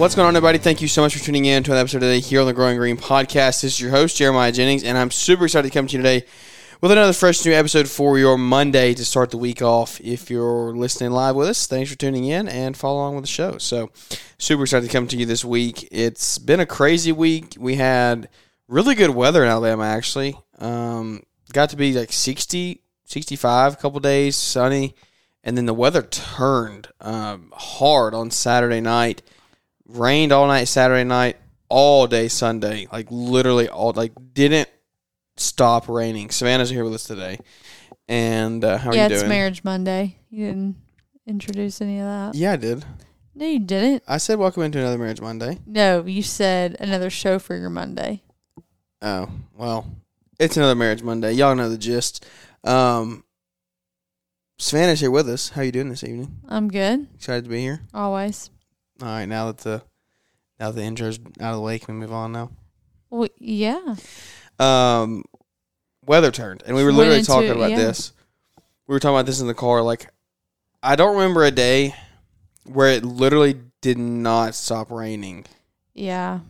What's going on, everybody? Thank you so much for tuning in to another episode today here on the Growing Green Podcast. This is your host, Jeremiah Jennings, and I'm super excited to come to you today with another fresh new episode for your Monday to start the week off. If you're listening live with us, thanks for tuning in and follow along with the show. So, super excited to come to you this week. It's been a crazy week. We had really good weather in Alabama, actually. Um, got to be like 60, 65 a couple days, sunny, and then the weather turned um, hard on Saturday night rained all night Saturday night, all day Sunday, like literally all like didn't stop raining. Savannah's here with us today, and uh, how are you doing? Yeah, it's Marriage Monday. You didn't introduce any of that. Yeah, I did. No, you didn't. I said welcome into another Marriage Monday. No, you said another show for your Monday. Oh well, it's another Marriage Monday. Y'all know the gist. Um, Savannah's here with us. How you doing this evening? I'm good. Excited to be here. Always. All right, now that the now that the intro's out of the way, can we move on now? Well, yeah. um, weather turned, and we were Went literally into- talking about yeah. this. We were talking about this in the car. Like, I don't remember a day where it literally did not stop raining. Yeah.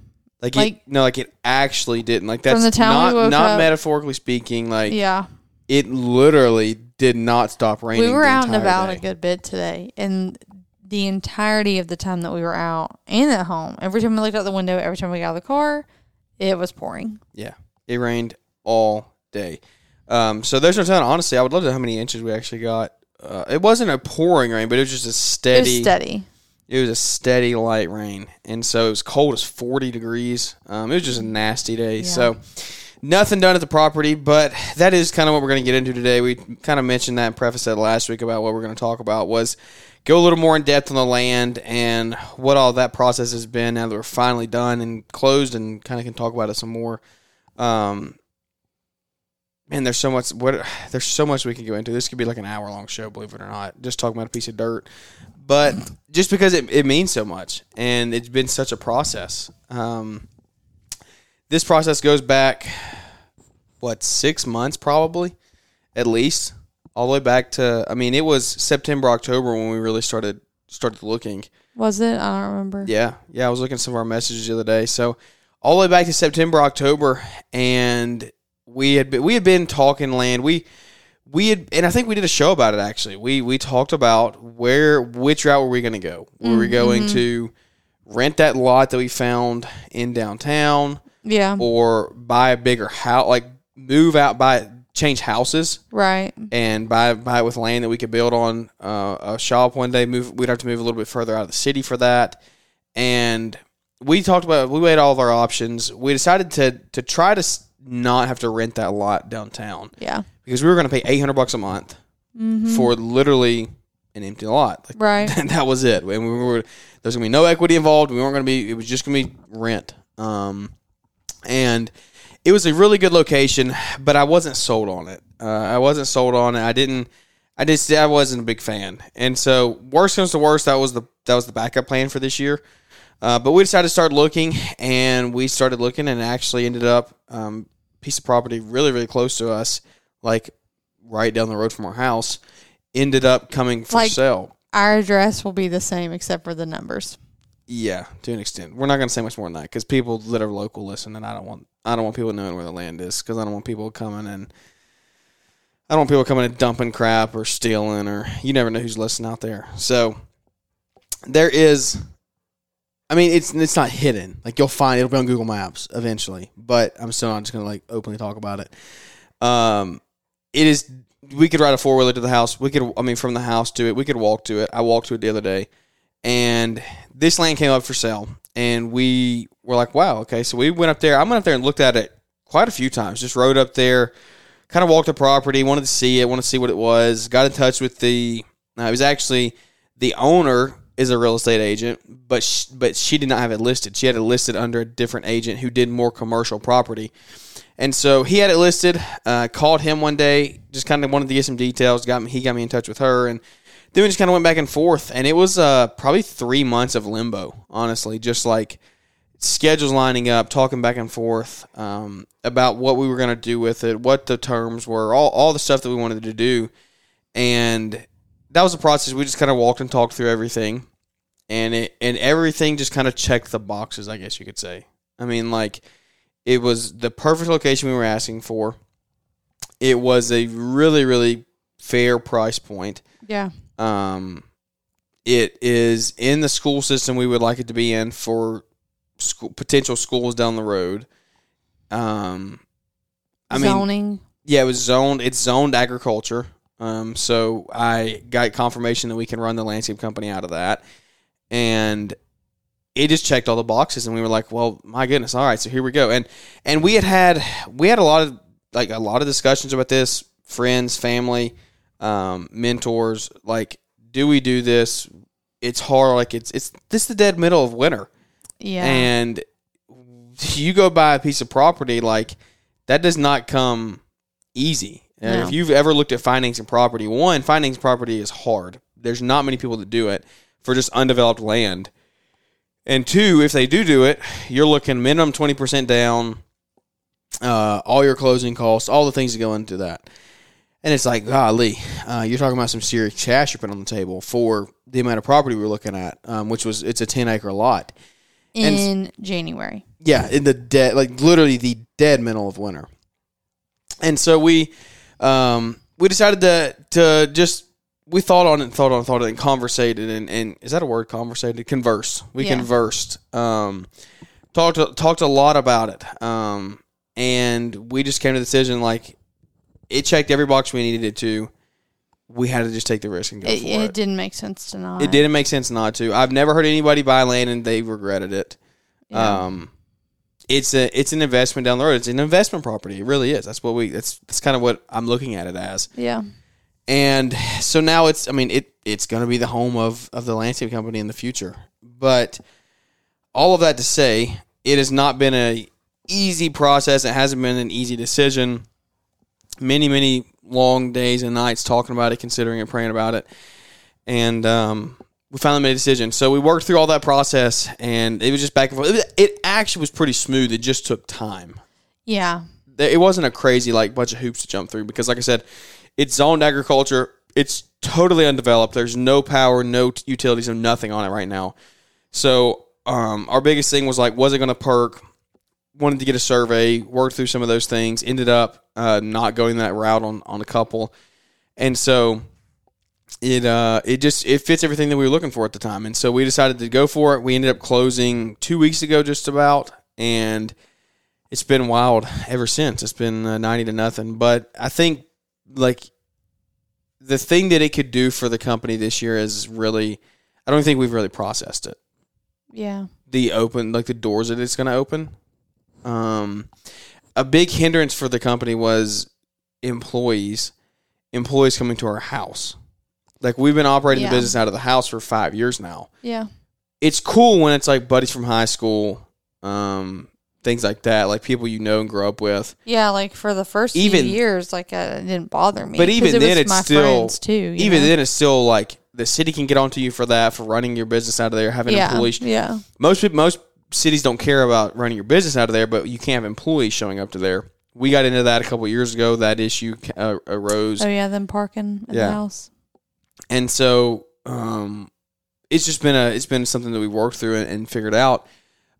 Like, Like- it, no, like it actually didn't. Like that's From the time not woke not up- metaphorically speaking. Like yeah. it literally did not stop raining. We were the out and entire about day. a good bit today. And the entirety of the time that we were out and at home, every time we looked out the window, every time we got out of the car, it was pouring. Yeah, it rained all day. Um, so there's no telling. Honestly, I would love to know how many inches we actually got. Uh, it wasn't a pouring rain, but it was just a It steady. was steady. It was a steady light rain, and so it was cold as forty degrees. Um, it was just a nasty day. Yeah. So nothing done at the property, but that is kind of what we're going to get into today. We kind of mentioned that and preface that last week about what we're going to talk about was go a little more in depth on the land and what all that process has been now that we're finally done and closed, and kind of can talk about it some more. Um, man, there's so much. What there's so much we can go into. This could be like an hour long show, believe it or not. Just talking about a piece of dirt, but just because it, it means so much and it's been such a process. Um, this process goes back what six months probably, at least, all the way back to. I mean, it was September October when we really started started looking. Was it? I don't remember. Yeah, yeah. I was looking at some of our messages the other day. So all the way back to September, October, and we had been, we had been talking land. We we had, and I think we did a show about it. Actually, we we talked about where which route were we going to go. Were we mm, going mm-hmm. to rent that lot that we found in downtown, Yeah. or buy a bigger house, like move out, buy change houses? Right. and buy buy it with land that we could build on uh, a shop one day. Move we'd have to move a little bit further out of the city for that, and we talked about we weighed all of our options. We decided to to try to s- not have to rent that lot downtown Yeah. because we were going to pay eight hundred bucks a month for literally an empty lot. Like, Right. that was it. And we were there's gonna be no equity involved. We weren't gonna be. It was just gonna be rent. Um, and it was a really good location, but I wasn't sold on it. Uh, I wasn't sold on it. I didn't. I just I wasn't a big fan. And so worst comes to worst, that was the that was the backup plan for this year. Uh, but we decided to start looking, and we started looking, and actually ended up um, piece of property really really close to us, like right down the road from our house. Ended up coming for Like- sale. Our address will be the same except for the numbers. Yeah, to an extent. We're not going to say much more than that because people that are local listen, and I don't want I don't want people knowing where the land is because I don't want people coming and I don't want people coming and dumping crap or stealing or you never know who's listening out there. So there is, I mean, it's it's not hidden. Like you'll find it'll be on Google Maps eventually, but I'm still not just going to like openly talk about it. Um, it is. We could ride a four wheeler to the house. We could, I mean, from the house to it. We could walk to it. I walked to it the other day and this land came up for sale and we were like wow okay so we went up there i went up there and looked at it quite a few times just rode up there kind of walked the property wanted to see it wanted to see what it was got in touch with the uh, it was actually the owner is a real estate agent, but sh- but she did not have it listed. She had it listed under a different agent who did more commercial property. And so he had it listed. Uh, called him one day, just kind of wanted to get some details. Got me, he got me in touch with her, and then we just kind of went back and forth. And it was uh, probably three months of limbo, honestly, just like schedules lining up, talking back and forth um, about what we were going to do with it, what the terms were, all all the stuff that we wanted to do, and that was the process. We just kind of walked and talked through everything, and it and everything just kind of checked the boxes. I guess you could say. I mean, like it was the perfect location we were asking for. It was a really really fair price point. Yeah. Um, it is in the school system we would like it to be in for school, potential schools down the road. Um, I mean, Zoning. yeah, it was zoned. It's zoned agriculture. Um, so I got confirmation that we can run the landscape company out of that, and it just checked all the boxes. And we were like, "Well, my goodness, all right, so here we go." And and we had had we had a lot of like a lot of discussions about this, friends, family, um, mentors. Like, do we do this? It's hard. Like it's it's this is the dead middle of winter yeah. and you go buy a piece of property like that does not come easy. No. If you've ever looked at financing property, one financing property is hard. There's not many people that do it for just undeveloped land. And two, if they do do it, you're looking minimum twenty percent down, uh, all your closing costs, all the things that go into that. And it's like, golly, uh, you're talking about some serious cash you're putting on the table for the amount of property we were looking at, um, which was it's a ten acre lot. and- in January. Yeah, in the dead, like literally the dead middle of winter. And so we, um, we decided to to just we thought on it, thought on, it, thought on it, and conversated, and, and is that a word? Conversated, converse. We Yeah. conversed, um, talked talked a lot about it, um, and we just came to the decision like it checked every box we needed it to. We had to just take the risk and go It, for it, it. didn't make sense to not. It didn't make sense not to. I've never heard anybody buy land and they regretted it. Yeah. Um, it's a it's an investment down the road. It's an investment property. It really is. That's what we. That's that's kind of what I'm looking at it as. yeah. And so now it's. I mean, it it's going to be the home of of the landscape company in the future. But all of that to say, it has not been a easy process. It hasn't been an easy decision. Many many long days and nights talking about it, considering it, praying about it, and um, we finally made a decision. So we worked through all that process, and it was just back and forth. It, was- it actually was pretty smooth. It just took time. Yeah. It wasn't a crazy like bunch of hoops to jump through because, like I said, it's zoned agriculture. It's totally undeveloped. There's no power, no t- utilities, no nothing on it right now. So um, our biggest thing was like, was it going to perk? Wanted to get a survey, worked through some of those things. Ended up uh, not going that route on on a couple, and so it uh it just it fits everything that we were looking for at the time. And so we decided to go for it. We ended up closing two weeks ago just about and it's been wild ever since. It's been uh, 90 to nothing. But i think like the thing that it could do for the company this year is really i don't think we've really processed it. Yeah. the open like the doors that it's going to open um a big hindrance for the company was employees employees coming to our house like we've been operating Yeah. the business out of the house for five years now Yeah. it's cool when it's like buddies from high school um things like that like people you know and grow up with Yeah, like for the first Even- few years, like uh, it didn't bother me. But even it then, was it's my still- too. even know? then it's still like the city can get onto you for that for running your business out of there having yeah, employees yeah, most people, most cities don't care about running your business out of there, but you can't have employees showing up to there. We got into that a couple years ago. That issue uh, arose, oh yeah, them parking in Yeah. the house. and so um, it's just been a it's been something that we worked through and, and figured out.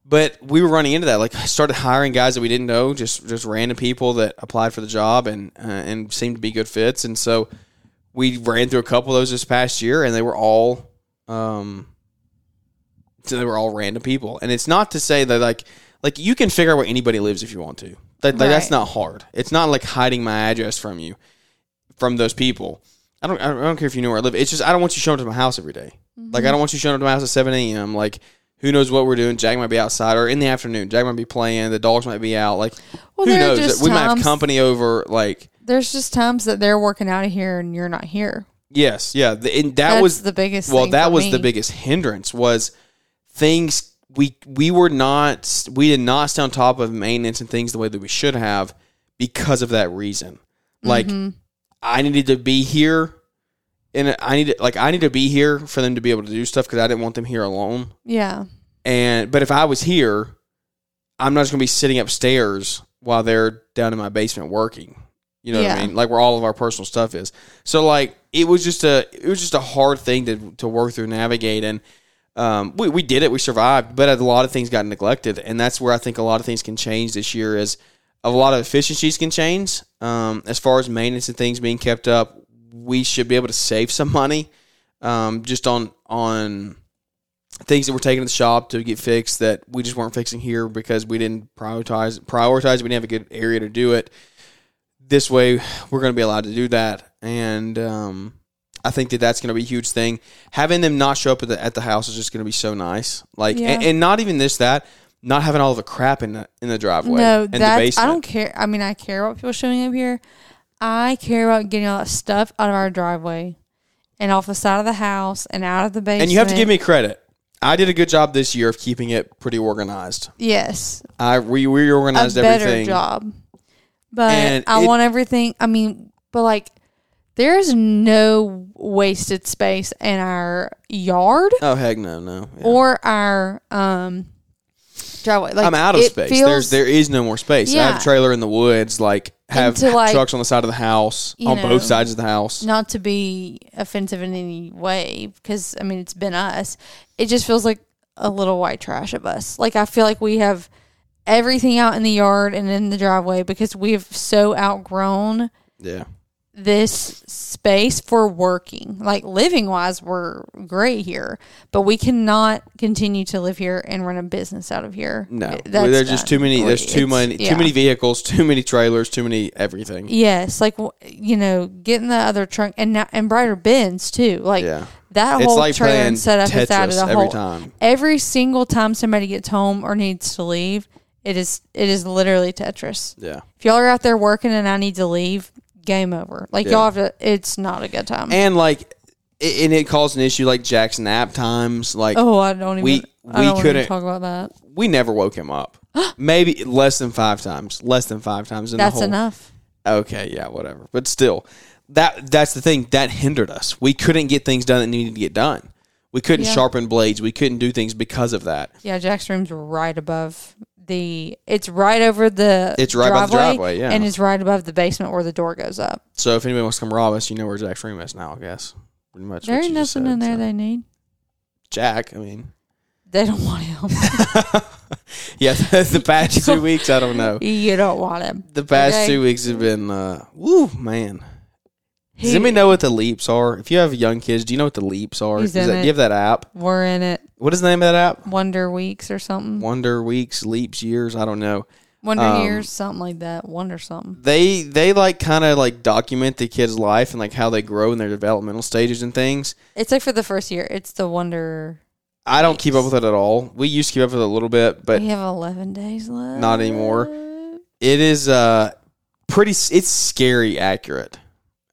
But we were running into that. Like, I started hiring guys that we didn't know, just just random people that applied for the job and uh, and seemed to be good fits. And so we ran through a couple of those this past year, and they were all um, so they were all random people. And it's not to say that like like you can figure out where anybody lives if you want to. That, like, that's not hard. It's not like hiding my address from you from those people. I don't I don't care if you know where I live. It's just I don't want you showing up to my house every day. Mm-hmm. Like I don't want you showing up to my house at seven a.m. Like who knows what we're doing? Jack might be outside or in the afternoon. Jack might be playing. The dogs might be out. Like Well, who knows? We might have company over. Like There's just times that they're working out of here and you're not here. Yes, yeah, the, and that That's was the biggest. well that was me. the biggest hindrance was things we we were not we did not stay on top of maintenance and things the way that we should have because of that reason. Like Mhm. i needed to be here and i needed like i need to be here for them to be able to do stuff because i didn't want them here alone. Yeah, and but if i was here i'm not just going to be sitting upstairs while they're down in my basement working. You know what i mean? Like where all of our personal stuff is. So like it was just a it was just a hard thing to to work through navigate and um, we, we did it. We survived but a lot of things got neglected. And that's where i think a lot of things can change this year is a lot of efficiencies can change. Um, as far as maintenance and things being kept up we should be able to save some money um, just on on things that were taken to the shop to get fixed that we just weren't fixing here because we didn't prioritize prioritize. We didn't have a good area to do it. This way we're going to be allowed to do that. And um, i think that that's going to be a huge thing having them not show up at the, at the house is just going to be so nice like Yeah. and, and not even this that not having all of the crap in the in the driveway no, and the that's basement I don't care. I mean, I care about people showing up here. I care about getting all that stuff out of our driveway and off the side of the house and out of the basement. and you have to give me credit i did a good job this year of keeping it pretty organized yes i we a reorganized better everything job. But And I it- want everything. I mean, but like, there is no wasted space in our yard oh heck no no Yeah. or our um driveway. Like I'm out of it space. feels- There's there is no more space. I Yeah. have a trailer in the woods, like have to, like, trucks on the side of the house, you on know, both sides of the house. not to be offensive in any way because I mean it's been us. It just feels like a little white trash of us. Like I feel like we have everything out in the yard and in the driveway because we've so outgrown Yeah. This space for working. Like living wise, we're great here, but we cannot continue to live here and run a business out of here. No. That's there's just too many there's too It's- many yeah. too many vehicles, too many trailers, too many everything. Yes, like you know, getting the other trunk and now, and brighter bins too. Like Yeah. that whole like trailer and setup is out of the every whole. time. Every single time somebody gets home or needs to leave, it is it is literally Tetris. Yeah. If y'all are out there working and I need to leave, game over. Like Yeah. y'all have to. It's not a good time. And like i- and it caused an issue like Jack's nap times. Like oh, I don't even. we- I we don't wanna couldn't- talk about that. we never woke him up. Maybe less than five times. Less than five times in That's the whole enough. Okay, yeah, whatever. But still, that that's the thing that hindered us. We couldn't get things done that needed to get done. We couldn't Yeah. sharpen blades. We couldn't do things because of that. Yeah, Jack's room's right above the. It's right over the. It's right above the driveway, yeah. and it's right above the basement where the door goes up. So if anybody wants to come rob us, you know where Jack's room is now. I guess pretty much. There ain't nothing said, in there so. they need. Jack, I mean, They don't want him. yeah. The past two weeks, I don't know. you don't want him. The past Okay. two weeks have been, uh, woo, man. Does He- anybody know what the leaps are? If you have young kids, do you know what the leaps are? Is that, it. do you have that app? We're in it. What is the name of that app? Wonder Weeks or something. Wonder Weeks, Leaps, Years. I don't know. Wonder um, Years, something like that. Wonder something. they they like kind of like document the kid's life and like how they grow in their developmental stages and things. It's like for the first year. It's the Wonder. I don't keep up with it at all. We used to keep up with it a little bit, but we have 11 days left. not anymore. it is uh pretty. It's scary accurate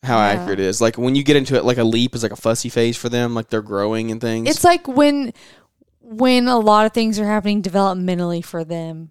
how Yeah. accurate it is. Like when you get into it, like a leap is like a fussy phase for them, like they're growing and things. It's like when when a lot of things are happening developmentally for them.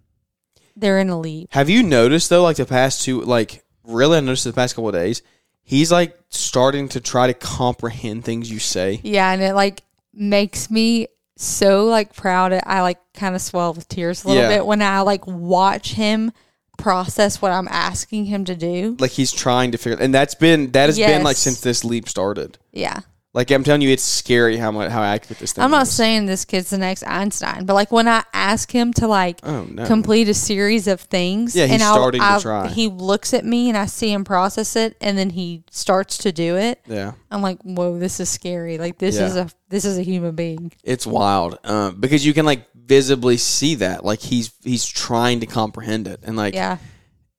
They're in a leap. Have you noticed though, like the past two, like really, I noticed the past couple of days, he's like starting to try to comprehend things you say. Yeah, and it like makes me so like proud. I like kind of swell with tears a little Yeah. bit when I like watch him process what I'm asking him to do. Like he's trying to figure, and that's been that has been like since this leap started. Yeah. Like I'm telling you, it's scary how much how accurate this thing. I'm not is. saying this kid's the next Einstein, but like when I ask him to like Oh no. complete a series of things, Yeah, he's and I'll- starting to I'll- try. He looks at me and I see him process it, and then he starts to do it. yeah, I'm like, whoa, this is scary. Like this Yeah. is a this is a human being. it's wild um, because you can like visibly see that like he's he's trying to comprehend it and like yeah,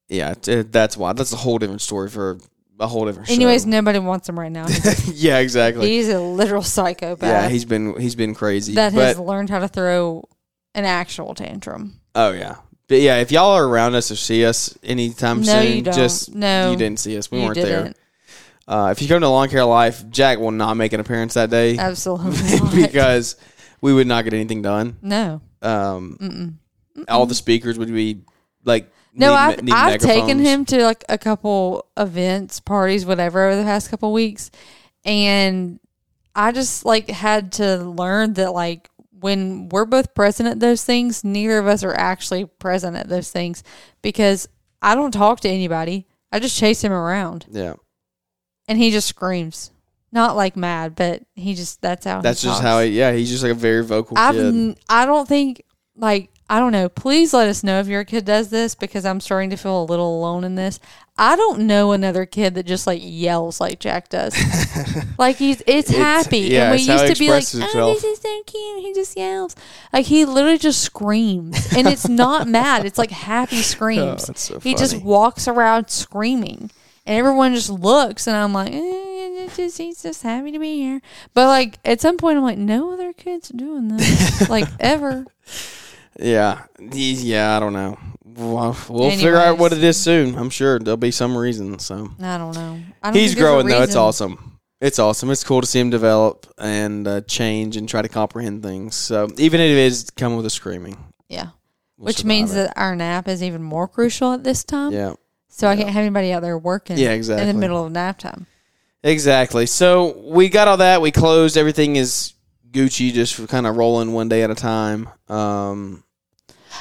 Yeah. it- that's wild. That's a whole different story for a whole different. Anyways, show. nobody wants him right now. Yeah, exactly. he's a literal psychopath. yeah, he's been he's been crazy. that but has learned how to throw an actual tantrum. oh yeah, but yeah, if y'all are around us or see us anytime No, soon, you don't. just No. you didn't see us. We weren't there. didn't. Uh, if you come to Lawn Care Life, Jack will not make an appearance that day Absolutely because we would not get anything done. no. Um, all the speakers would be like No, I've, I've taken him to like a couple events, parties, whatever, over the past couple weeks, and I just like had to learn that like when we're both present at those things, neither of us are actually present at those things because I don't talk to anybody. I just chase him around, Yeah, and he just screams, not like mad, but he just that's how. that's he just talks. how. He, yeah, he's just like a very vocal I've kid. I don't think like I don't know. Please let us know if your kid does this because I'm starting to feel a little alone in this. I don't know another kid that just like yells like Jack does. like he's it's, happy. yeah, and we it's used to be like, "Oh, himself." this is so cute." He just yells. Like he literally just screams. And it's not mad. It's like happy screams. that's so he just walks around screaming. And everyone just looks and I'm like, eh, it's just, he's just happy to be here. But like at some point I'm like, no other kids doing this. like ever. Yeah, yeah. I don't know. We'll, we'll figure out what it is soon. I'm sure there'll be some reason. So I don't know. I don't he's think there's a growing though. It's awesome. It's awesome. It's cool to see him develop and uh, change and try to comprehend things. So even if it is coming with a screaming, Yeah. we'll Which means it. that our nap is even more crucial at this time. yeah, So I can't have anybody out there working Yeah, exactly. in the middle of nap time. exactly. So we got all that. We closed. Everything is Gucci, just kind of rolling one day at a time. Um,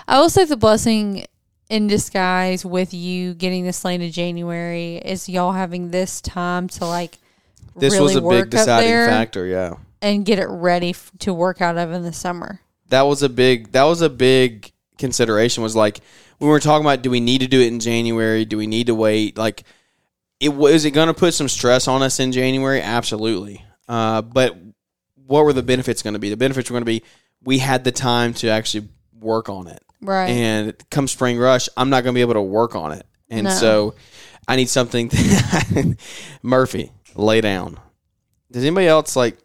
I will say the blessing in disguise with you getting this lane in January is y'all having this time to like this really was a work big deciding factor. Yeah. and get it ready f- to work out of in the summer. that was a big that was a big consideration was like when we were talking about do we need to do it in January do we need to wait like it was it going to put some stress on us in January absolutely uh, but what were the benefits going to be the benefits were going to be we had the time to actually work on it Right. and come spring rush I'm not going to be able to work on it and No. so I need something Murphy lay down does anybody else like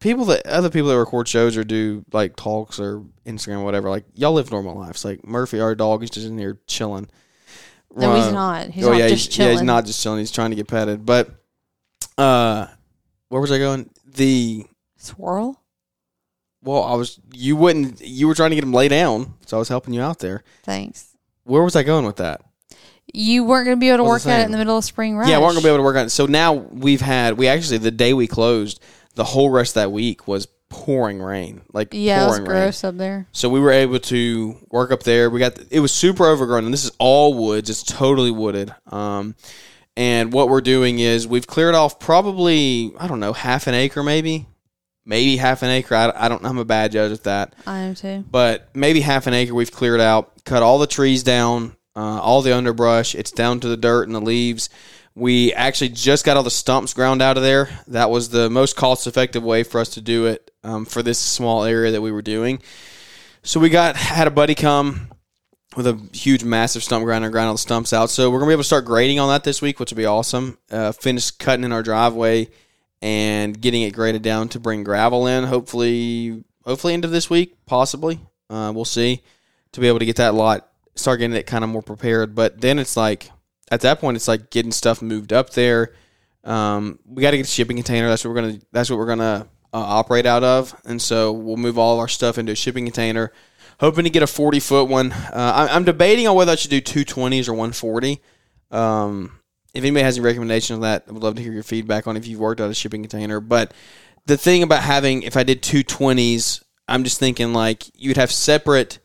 people that other people that record shows or do like talks or Instagram or whatever, like y'all live normal lives. Like Murphy, our dog, is just in here chilling. no, he's Uh, not. He's oh, not yeah, just he's, chilling. Yeah, he's not just chilling. He's trying to get petted. But uh, where was I going? The Swirl? Well, I was you wouldn't you were trying to get him lay down, so I was helping you out there. Thanks. Where was I going with that? You weren't going to be able to work at it in the middle of spring rush. Yeah, we weren't gonna be able to work on it. So now we've had we actually the day we closed, the whole rest of that week was pouring rain, like Yeah, it was pouring rain. gross up there. So we were able to work up there. We got it was super overgrown, and this is all woods. It's totally wooded. Um, and what we're doing is we've cleared off probably I don't know half an acre, maybe, maybe half an acre. I, I don't. I'm a bad judge at that, I am too. but maybe half an acre we've cleared out. Cut all the trees down, uh, all the underbrush. It's down to the dirt and the leaves. We actually just got all the stumps ground out of there. That was the most cost effective way for us to do it um, for this small area that we were doing. So we got had a buddy come with a huge, massive stump grinder, grind all the stumps out. So we're gonna be able to start grading on that this week, which will be awesome. Uh, finish cutting in our driveway and getting it graded down to bring gravel in. Hopefully, hopefully end of this week, possibly. Uh, we'll see to be able to get that lot, start getting it kind of more prepared. But then it's like at that point, it's like getting stuff moved up there. Um, we got to get a shipping container. That's what we're gonna. That's what we're gonna uh, operate out of. And so we'll move all of our stuff into a shipping container. Hoping to get a forty foot one. Uh, I, I'm debating on whether I should do two twenties or one forty. Um, if anybody has any recommendations on that, I would love to hear your feedback on if you've worked out a shipping container. But the thing about having, if I did two twenties, I'm just thinking like you'd have separate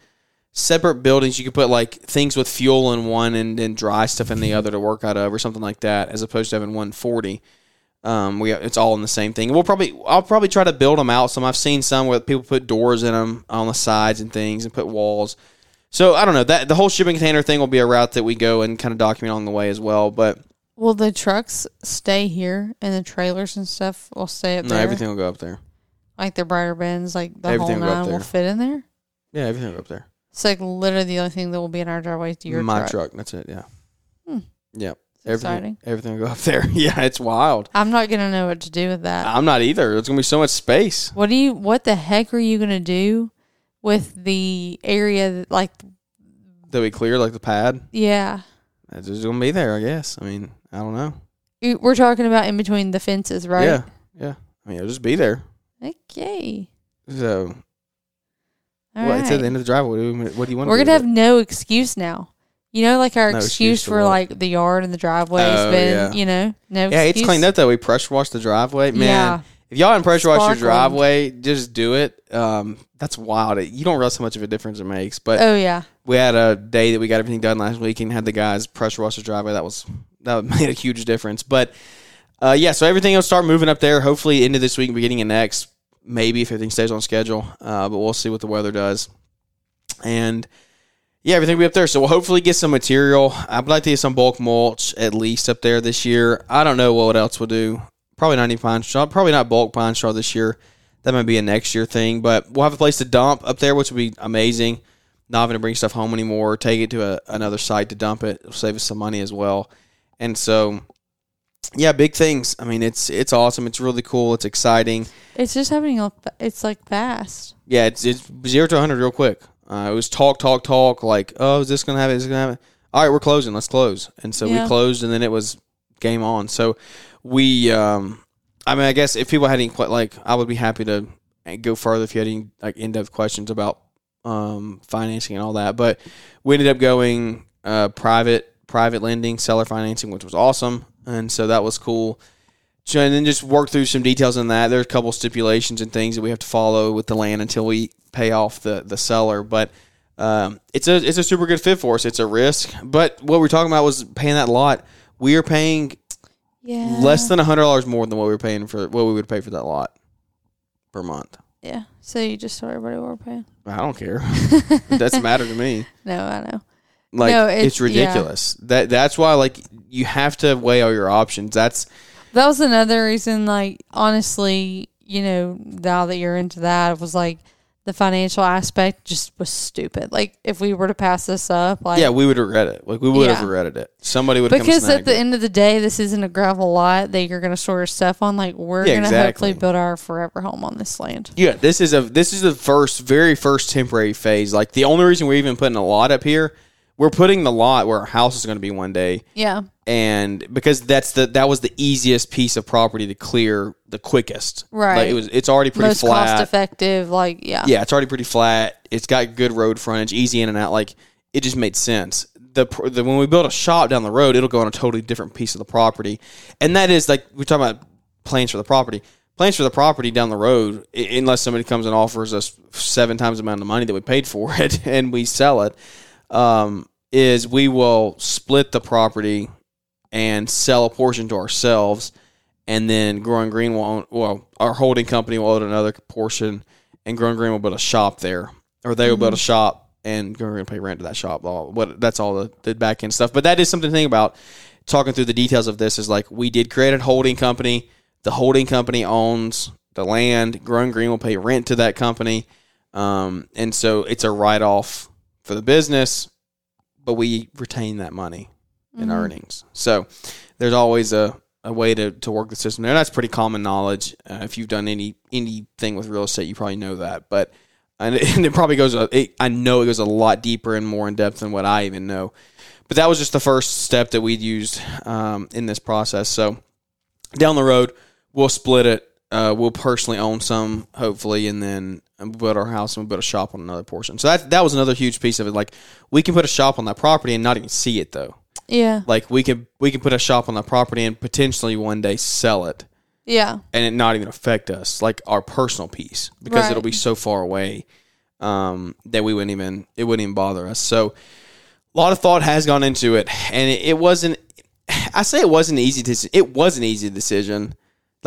separate buildings. You could put like things with fuel in one and then dry stuff in the other to work out of, or something like that, as opposed to having one forty. Um, we it's all in the same thing. We'll probably I'll probably try to build them out. Some I've seen some where people put doors in them on the sides and things and put walls. So I don't know that the whole shipping container thing will be a route that we go and kind of document along the way as well. But Will the trucks stay here and the trailers and stuff will stay up there? no, there? everything will go up there. Like the brighter bins, like the Everything whole will go up nine will there. fit in there? Yeah, everything will go up there. It's like literally the only thing that will be in our driveway is your My truck. That's it. Yeah. Hmm. Yep. It's Everything, exciting. everything will go up there. yeah, it's wild. I'm not gonna know what to do with that. I'm not either. There's gonna be so much space. What do you? What the heck are you gonna do with the area? That, like, That we clear like the pad. yeah, It's just gonna be there, I guess. I mean, I don't know. You- We're talking about in between the fences, right? Yeah, yeah. I mean, it'll just be there. Okay. So, All well, it's at right. the end of the driveway. What do- What do you want? We're to gonna have no excuse now. You know, like our No excuse excuse for for what? like the yard and the driveway has Oh, been, yeah. you know, no. Yeah, excuse. it's cleaned up though. we pressure washed the driveway. Man, Yeah. If y'all pressure wash your Sparkling. driveway, just do it. Um, that's wild. You don't realize how much of a difference it makes. But Oh yeah. we had a day that we got everything done last week and had the guys pressure wash the driveway. That was that made a huge difference. But uh, yeah, so everything will start moving up there. Hopefully, into this week, beginning of next. Maybe if everything stays on schedule, uh, but we'll see what the weather does. And yeah, everything will be up there. So we'll hopefully get some material. I'd like to get some bulk mulch at least up there this year. I don't know what else we'll do. Probably not any pine straw. Probably not bulk pine straw this year. That might be a next year thing. But we'll have a place to dump up there, which would be amazing. Not having to bring stuff home anymore. Take it to a, another site to dump it. It'll save us some money as well. And so, yeah, big things. I mean, it's it's awesome. It's really cool. It's exciting. It's just happening. It's like fast. Yeah, it's it's zero to 100 real quick. Uh, it was talk, talk, talk. Like, oh, is this gonna happen? Is this gonna happen? All right, we're closing. Let's close. And so Yeah. we closed, and then it was game on. So we, um, I mean, I guess if people had any like, I would be happy to go further if you had any like in depth questions about um, financing and all that. But we ended up going uh, private private lending, seller financing, which was awesome, and so that was cool. So, and then just work through some details on that. There's a couple stipulations and things that we have to follow with the land until we pay off the the seller. But um, it's a it's a super good fit for us. It's a risk, but what we're talking about was paying that lot. We are paying Yeah. less than hundred dollars more than what we were paying for what we would pay for that lot per month. Yeah. So you just told everybody what we're paying. I don't care. it doesn't matter to me. No, I know. Like No, it's, it's- yeah. ridiculous. That that's why like you have to weigh all your options. That's That was another reason. Like honestly, you know, now that you're into that, it was like the financial aspect just was stupid. Like if we were to pass this up, like yeah, we would regret it. Like we would have Yeah. regretted it. Somebody would because at the it. end of the day, this isn't a gravel lot that you're going to store your stuff on. Like we're Yeah, going to exactly. hopefully build our forever home on this land. Yeah, this is a this is the first very first temporary phase. Like the only reason we're even putting a lot up here, we're putting the lot where our house is going to be one day, Yeah, and because that's the that was the easiest piece of property to clear the quickest. Right. Like it was. It's already pretty most flat. cost effective. Like yeah, yeah, it's already pretty flat. It's got good road frontage, easy in and out. Like it just made sense. The, the when we build a shop down the road, it'll go on a totally different piece of the property, and that is like we're talking about plans for the property. Plans for the property down the road, unless somebody comes and offers us seven times the amount of money that we paid for it, and we sell it, um, is we will split the property and sell a portion to ourselves, and then Growing Green will own, well, our holding company will own another portion, and Growing Green will build a shop there, or they will build a shop, and Growing Green will pay rent to that shop. What that's all the, the back end stuff. But that is something to think about. Talking through the details of this is like we did create a holding company. The holding company owns the land. Growing Green will pay rent to that company, um, and so it's a write off for the business, but we retain that money in earnings. So there's always a, a way to, to work the system there. That's pretty common knowledge. Uh, if you've done any anything with real estate, you probably know that. But and it, and it probably goes. It, I know it goes a lot deeper and more in depth than what I even know. But that was just the first step that we'd used um, in this process. So down the road, we'll split it. Uh, we'll personally own some, hopefully, and then we'll build our house and we'll build a shop on another portion. So that that was another huge piece of it. Like we can put a shop on that property and not even see it though yeah, like we could we could put a shop on that property and potentially one day sell it yeah. and it not even affect us like our personal piece because Right. it'll be so far away um, that we wouldn't even it wouldn't even bother us so a lot of thought has gone into it and it, it wasn't i say it wasn't easy to it was an easy decision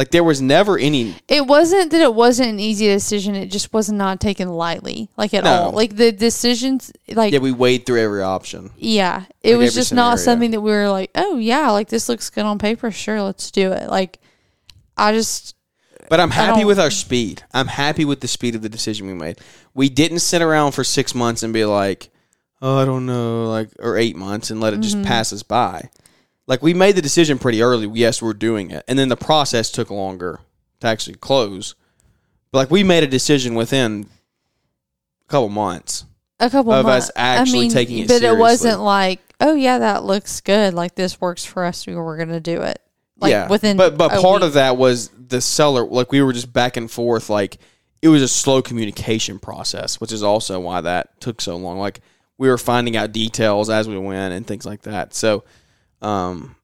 like there was never any It wasn't that it wasn't an easy decision. It just was not taken lightly, like at No. all. Like the decisions, like yeah we weighed through every option Yeah, it Like was every just not scenario. something that we were like, oh yeah, like this looks good on paper. Sure, let's do it. Like, I just But I'm happy don't- with our speed. I'm happy with the speed of the decision we made. We didn't sit around for six months and be like, oh, I don't know, like, or eight months and let it just mm-hmm. pass us by. Like, we made the decision pretty early. Yes, we're doing it. And then the process took longer to actually close. But, like, we made a decision within a couple months. a couple Of months us actually taking it but it wasn't like, oh yeah, that looks good. Like this works for us. We We're gonna do it. Like yeah, within but but part week. of that was the seller. Like we were just back and forth. Like it was a slow communication process, which is also why that took so long. Like we were finding out details as we went and things like that. So, um,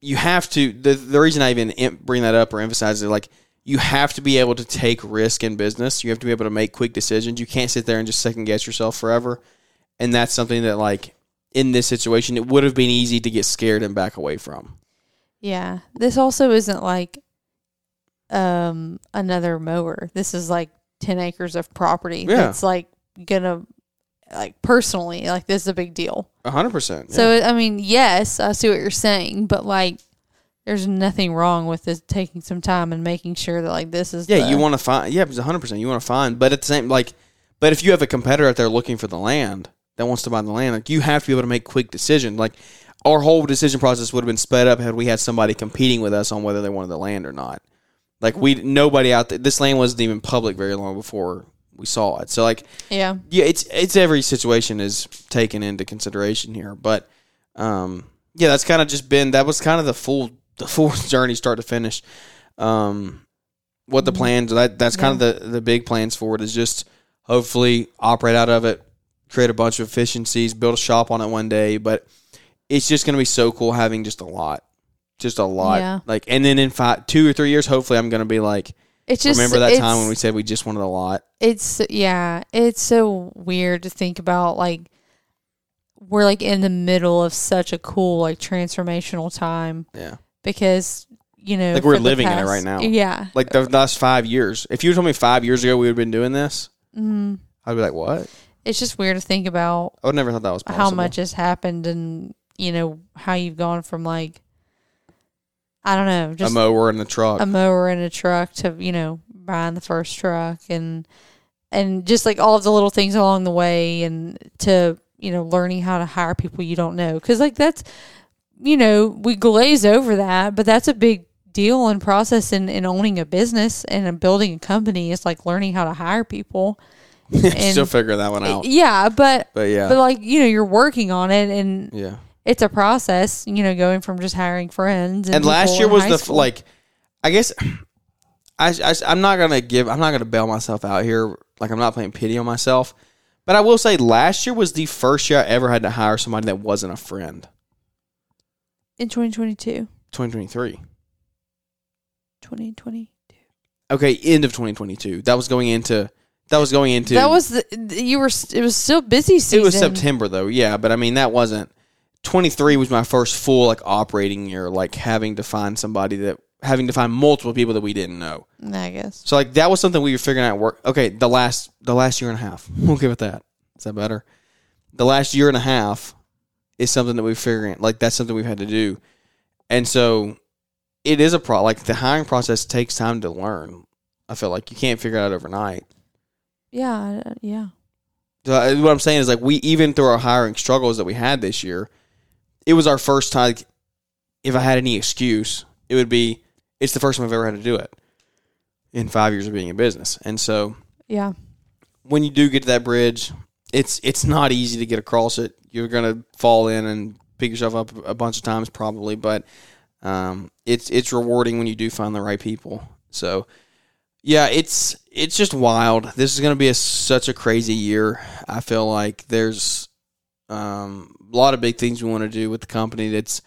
you have to. The the reason I even bring that up or emphasize it, like you have to be able to take risk in business. You have to be able to make quick decisions. You can't sit there and just second guess yourself forever. And that's something that like in this situation, it would have been easy to get scared and back away from. Yeah. This also isn't like um another mower. This is like 10 acres of property Yeah. that's like gonna like personally like this is a big deal. A hundred percent. So I mean, yes, I see what you're saying, but like there's nothing wrong with this taking some time and making sure that like this is Yeah, the- you want to find. Yeah, it's hundred percent. You want to find, but at the same, like, but if you have a competitor out there looking for the land that wants to buy the land, like you have to be able to make quick decisions. Like our whole decision process would have been sped up had we had somebody competing with us on whether they wanted the land or not. Like we, nobody out there. This land wasn't even public very long before we saw it. So like, yeah. yeah, it's it's every situation is taken into consideration here. But um, yeah, that's kind of just been that was kind of the full the full journey, start to finish. Um, what the plans that that's kind of the the big plans for it is just hopefully operate out of it, create a bunch of efficiencies, build a shop on it one day. But it's just going to be so cool having just a lot, just a lot. Yeah. Like, and then in five, two or three years, hopefully, I'm going to be like. It's just Remember that time when we said we just wanted a lot? it's yeah it's so weird to think about like we're like in the middle of such a cool like transformational time Yeah. because you know Like, we're living in it right now. yeah like the last five years. If you told me five years ago we would have been doing this, mm, I'd be like, "What?" it's just weird to think about I would never thought that was possible. how much has happened and you know how you've gone from like i don't know just a mower in the truck. a mower in a truck to you know buying the first truck and and just like all of the little things along the way and to you know learning how to hire people you don't know because like that's you know we glaze over that but that's a big deal and process in, in owning a business and in building a company is like learning how to hire people and- Still figuring that one out. yeah but But yeah, but like you know you're working on it and yeah. It's a process you know going from just hiring friends and, And last year was the school. like, I guess, I, I I'm not gonna give I'm not gonna bail myself out here. Like I'm not playing pity on myself, but I will say last year was the first year I ever had to hire somebody that wasn't a friend. in 2022 2023. 2022. Okay, end of 2022. That was going into that was going into That was the you were. It was still busy season. It was September though, yeah. But I mean, that wasn't. Twenty three was my first full like operating year, like having to find somebody that having to find multiple people that we didn't know. I guess. So like that was something we were figuring out. at Work. Okay, the last the last year and a half. We'll give it that. Is that better? The last year and a half is something that we're figuring. Like that's something we've had to do, and so it is a pro. Like the hiring process takes time to learn. I feel like you can't figure it out overnight. Yeah, yeah. So what I'm saying is like we even through our hiring struggles that we had this year, it was our first time. If I had any excuse, it would be it's the first time I've ever had to do it in five years of being in business, and so Yeah. when you do get to that bridge, it's it's not easy to get across it. You're gonna fall in and pick yourself up a bunch of times probably, but um, it's it's rewarding when you do find the right people. So yeah, it's it's just wild. This is gonna be a, such a crazy year. I feel like there's um, a lot of big things we want to do with the company. That's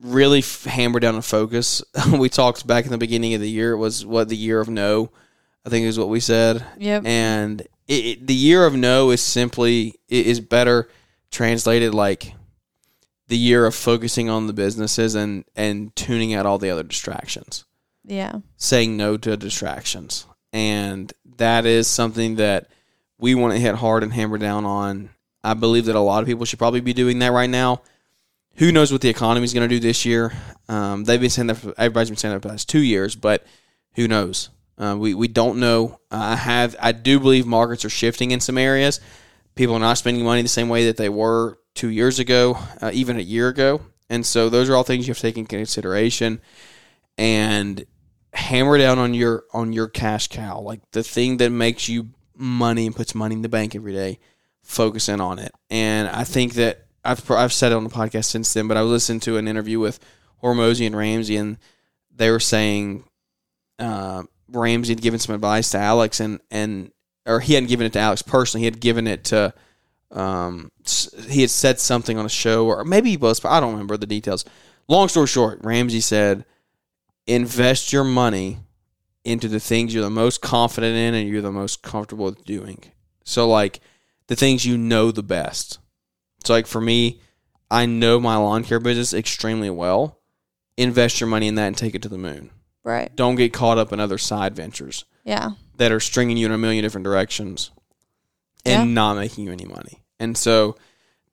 really f- hammered down a focus. we talked back in the beginning of the year. It was what the year of no. I think is what we said Yep. and it, it, the year of no is simply it is better translated like the year of focusing on the businesses and and tuning out all the other distractions yeah. saying no to distractions and that is something that we want to hit hard and hammer down on i believe that a lot of people should probably be doing that right now. Who knows what the economy is going to do this year? Um, they've been saying that for, everybody's been saying that for the past two years but who knows? Uh, we, we don't know. I have i do believe markets are shifting in some areas. People are not spending money the same way that they were two years ago uh, even a year ago. And so those are all things you have to take into consideration. And hammer down on your on your cash cow like the thing that makes you money and puts money in the bank every day focusing on it and i think that i've, I've said it on the podcast since then but i listened to an interview with Hormozi and Ramsey, and they were saying uh, Ramsey had given some advice to Alex, and and or he hadn't given it to Alex personally. He had given it to um, he had said something on a show, or maybe he was. But I don't remember the details. Long story short, Ramsey said, "Invest your money into the things you're the most confident in and you're the most comfortable with doing." So like the things you know the best. So like for me, I know my lawn care business extremely well. Invest your money in that and take it to the moon. Right. Don't get caught up in other side ventures Yeah. that are stringing you in a million different directions and Yeah. not making you any money. And so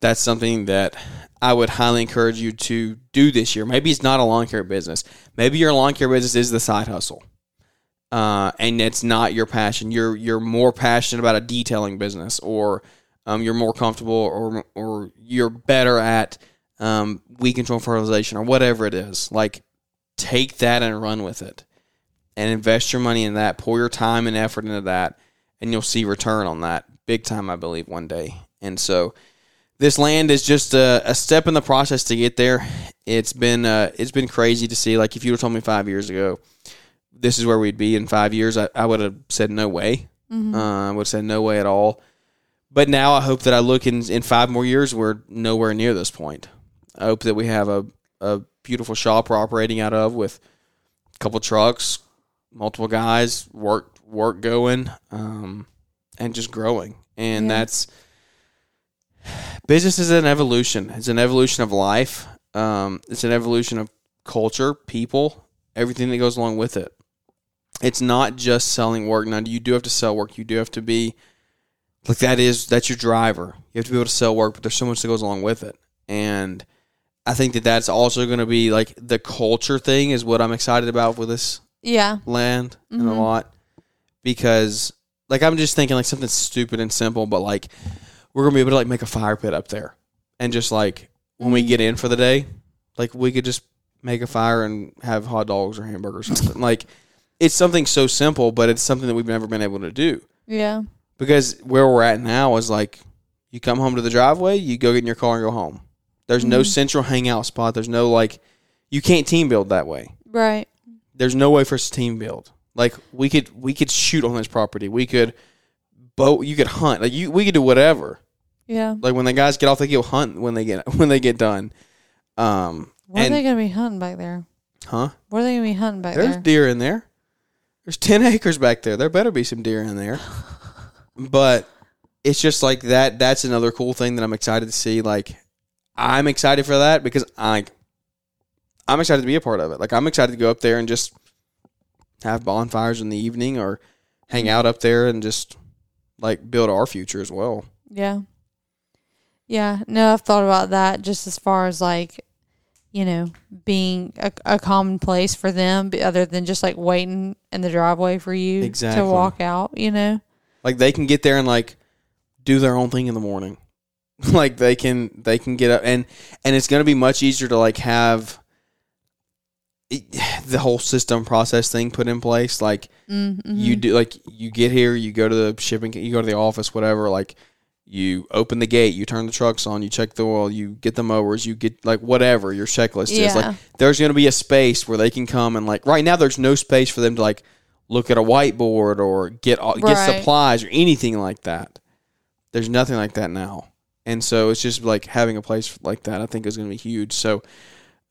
that's something that I would highly encourage you to do this year. Maybe it's not a lawn care business. Maybe your lawn care business is the side hustle. Uh, and it's not your passion. You're you're more passionate about a detailing business, or um, you're more comfortable, or or you're better at um, weed control fertilization, or whatever it is. Like, take that and run with it, and invest your money in that. Pour your time and effort into that, and you'll see return on that big time. I believe one day. And so, this land is just a, a step in the process to get there. It's been uh, it's been crazy to see. Like if you would have told me five years ago, this is where we'd be in five years, I, I would have said no way. Mm-hmm. Uh, I would have said no way at all. But now I hope that I look in in five more years, we're nowhere near this point. I hope that we have a a beautiful shop we're operating out of with a couple trucks, multiple guys, work work going, um, and just growing. And Yeah. that's business is an evolution. It's an evolution of life. Um, it's an evolution of culture, people, everything that goes along with it. It's not just selling work. Now you do have to sell work. You do have to be like that is that's your driver. You have to be able to sell work, but there's so much that goes along with it. And I think that that's also going to be like the culture thing is what I'm excited about with this Yeah. land and a Mhm. lot because like I'm just thinking like something stupid and simple, but like we're gonna be able to like make a fire pit up there and just like when we Mhm. get in for the day, like we could just make a fire and have hot dogs or hamburgers or something. like it's something so simple, but it's something that we've never been able to do Yeah. because where we're at now is like you come home to the driveway, you go get in your car and go home. There's no Mhm. central hangout spot. There's no like you can't team build that way Right. there's no way for us to team build. Like we could we could shoot on this property. We could boat. You could hunt. Like you, we could do whatever. Yeah. Like when the guys get off, they go hunt when they get when they get done. Um, What are they going to be hunting back there? huh? What are they going to be hunting back There's there? There's deer in there. There's ten acres back there. There better be some deer in there. but it's just like that. That's another cool thing that I'm excited to see. Like I'm excited for that because I I'm excited to be a part of it. Like I'm excited to go up there and just have bonfires in the evening or hang out up there and just like build our future as well. Yeah. Yeah. No, I've thought about that just as far as like, you know, being a, a common place for them, other than just like waiting in the driveway for you Exactly. to walk out, you know? Like they can get there and like do their own thing in the morning. like they can they can get up and and it's going to be much easier to like have it- the whole system process thing put in place like Mm-hmm. you do like you get here you go to the shipping you go to the office whatever like you open the gate you turn the trucks on you check the oil you get the mowers you get like whatever your checklist is like there's going to be a space where they can come and like right now there's no space for them to like look at a whiteboard or get all get supplies or anything like that there's nothing like that now and so it's just like having a place like that i think is going to be huge so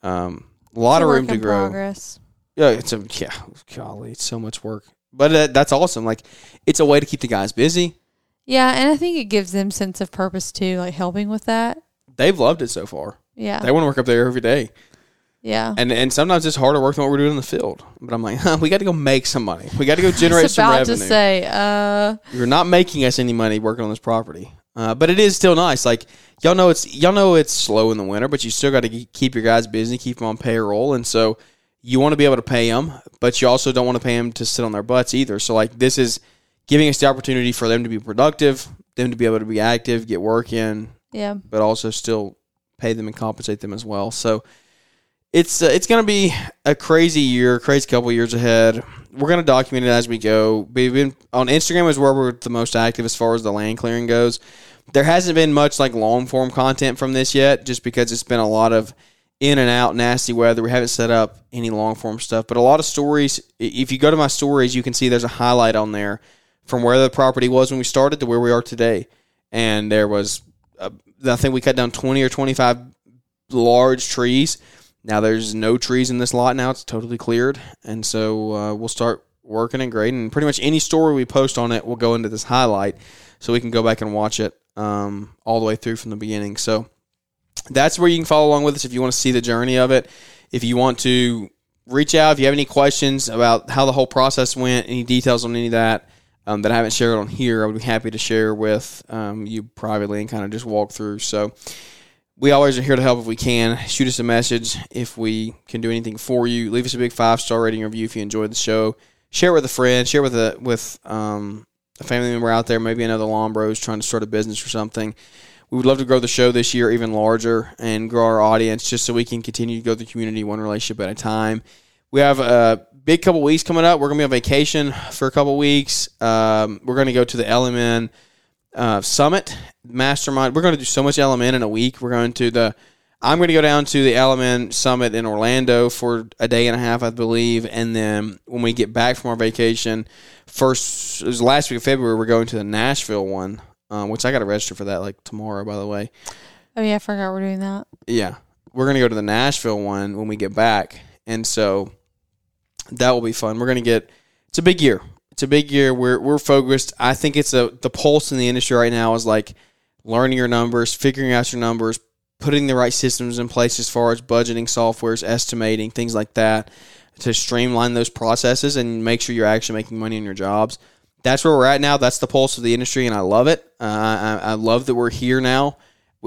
um a lot of room to grow Progress. yeah, it's a yeah, golly, it's so much work. But uh, that's awesome. Like it's a way to keep the guys busy. Yeah, and I think it gives them sense of purpose too, like helping with that. They've loved it so far. Yeah. They want to work up there every day. yeah. And and sometimes it's harder work than what we're doing in the field. But I'm like, huh, we got to go make some money. We got to go generate some revenue. to say, uh, You're not making us any money working on this property. Uh, but it is still nice. Like y'all know it's y'all know it's slow in the winter, but you still got to keep your guys busy, keep them on payroll, and so you want to be able to pay them, but you also don't want to pay them to sit on their butts either. So like this is giving us the opportunity for them to be productive, them to be able to be active, get work in, yeah. but also still pay them and compensate them as well. So it's uh, it's going to be a crazy year, crazy couple years ahead. We're going to document it as we go. We've been on Instagram is where we're the most active as far as the land clearing goes. There hasn't been much like long form content from this yet, just because it's been a lot of in and out, nasty weather. We haven't set up any long form stuff, but a lot of stories. If you go to my stories, you can see there's a highlight on there from where the property was when we started to where we are today. And there was, uh, I think we cut down 20 or 25 large trees. Now there's no trees in this lot now. It's totally cleared. And so uh, we'll start working and grading. And pretty much any story we post on it will go into this highlight so we can go back and watch it um, all the way through from the beginning. So that's where you can follow along with us if you want to see the journey of it. If you want to reach out, if you have any questions about how the whole process went, any details on any of that um, that I haven't shared on here, I would be happy to share with um, you privately and kind of just walk through. So we always are here to help if we can. Shoot us a message if we can do anything for you. Leave us a big five star rating review if you enjoyed the show. Share with a friend. Share with a with um, a family member out there, maybe another lawn bros trying to start a business or something we would love to grow the show this year even larger and grow our audience just so we can continue to grow the community one relationship at a time. We have a big couple weeks coming up. We're going to be on vacation for a couple weeks. Um, we're going to go to the LMN uh, Summit Mastermind. We're going to do so much LMN in a week. We're going to the I'm going to go down to the LMN Summit in Orlando for a day and a half, I believe, and then when we get back from our vacation, first it was last week of February, we're going to the Nashville one um, which I got to register for that like tomorrow, by the way. Oh yeah, I forgot we're doing that. Yeah, we're gonna go to the Nashville one when we get back, and so that will be fun. We're gonna get. It's a big year. It's a big year. We're we're focused. I think it's a the pulse in the industry right now is like learning your numbers, figuring out your numbers, putting the right systems in place as far as budgeting softwares, estimating things like that to streamline those processes and make sure you're actually making money in your jobs that's where we're at now. That's the pulse of the industry, and I love it. Uh, I, I, love that we're here now.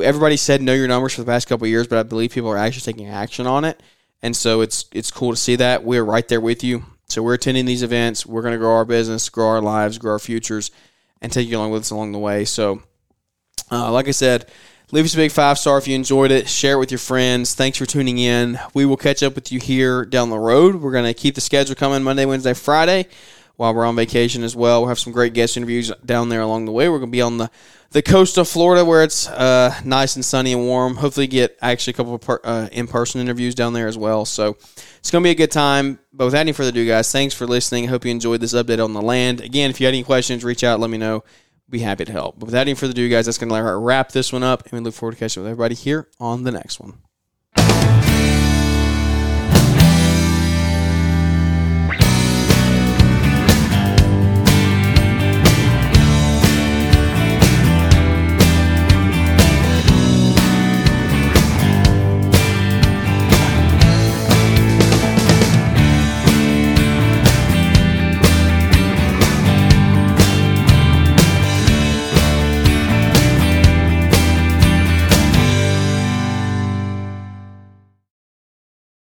Everybody said know your numbers for the past couple years, but I believe people are actually taking action on it, and so it's it's cool to see that we're right there with you. So we're attending these events. We're going to grow our business, grow our lives, grow our futures, and take you along with us along the way. So, uh, like I said, leave us a big five star if you enjoyed it. Share it with your friends. Thanks for tuning in. We will catch up with you here down the road. We're going to keep the schedule coming Monday, Wednesday, Friday while we're on vacation as well. We'll have some great guest interviews down there along the way. We're going to be on the, the coast of Florida where it's uh, nice and sunny and warm. Hopefully, get actually a couple of per, uh, in person interviews down there as well. So it's going to be a good time. But without any further ado, guys, thanks for listening. I hope you enjoyed this update on the land. Again, if you had any questions, reach out, let me know. Be happy to help. But without any further ado, guys, that's going to wrap this one up, and we look forward to catching up with everybody here on the next one.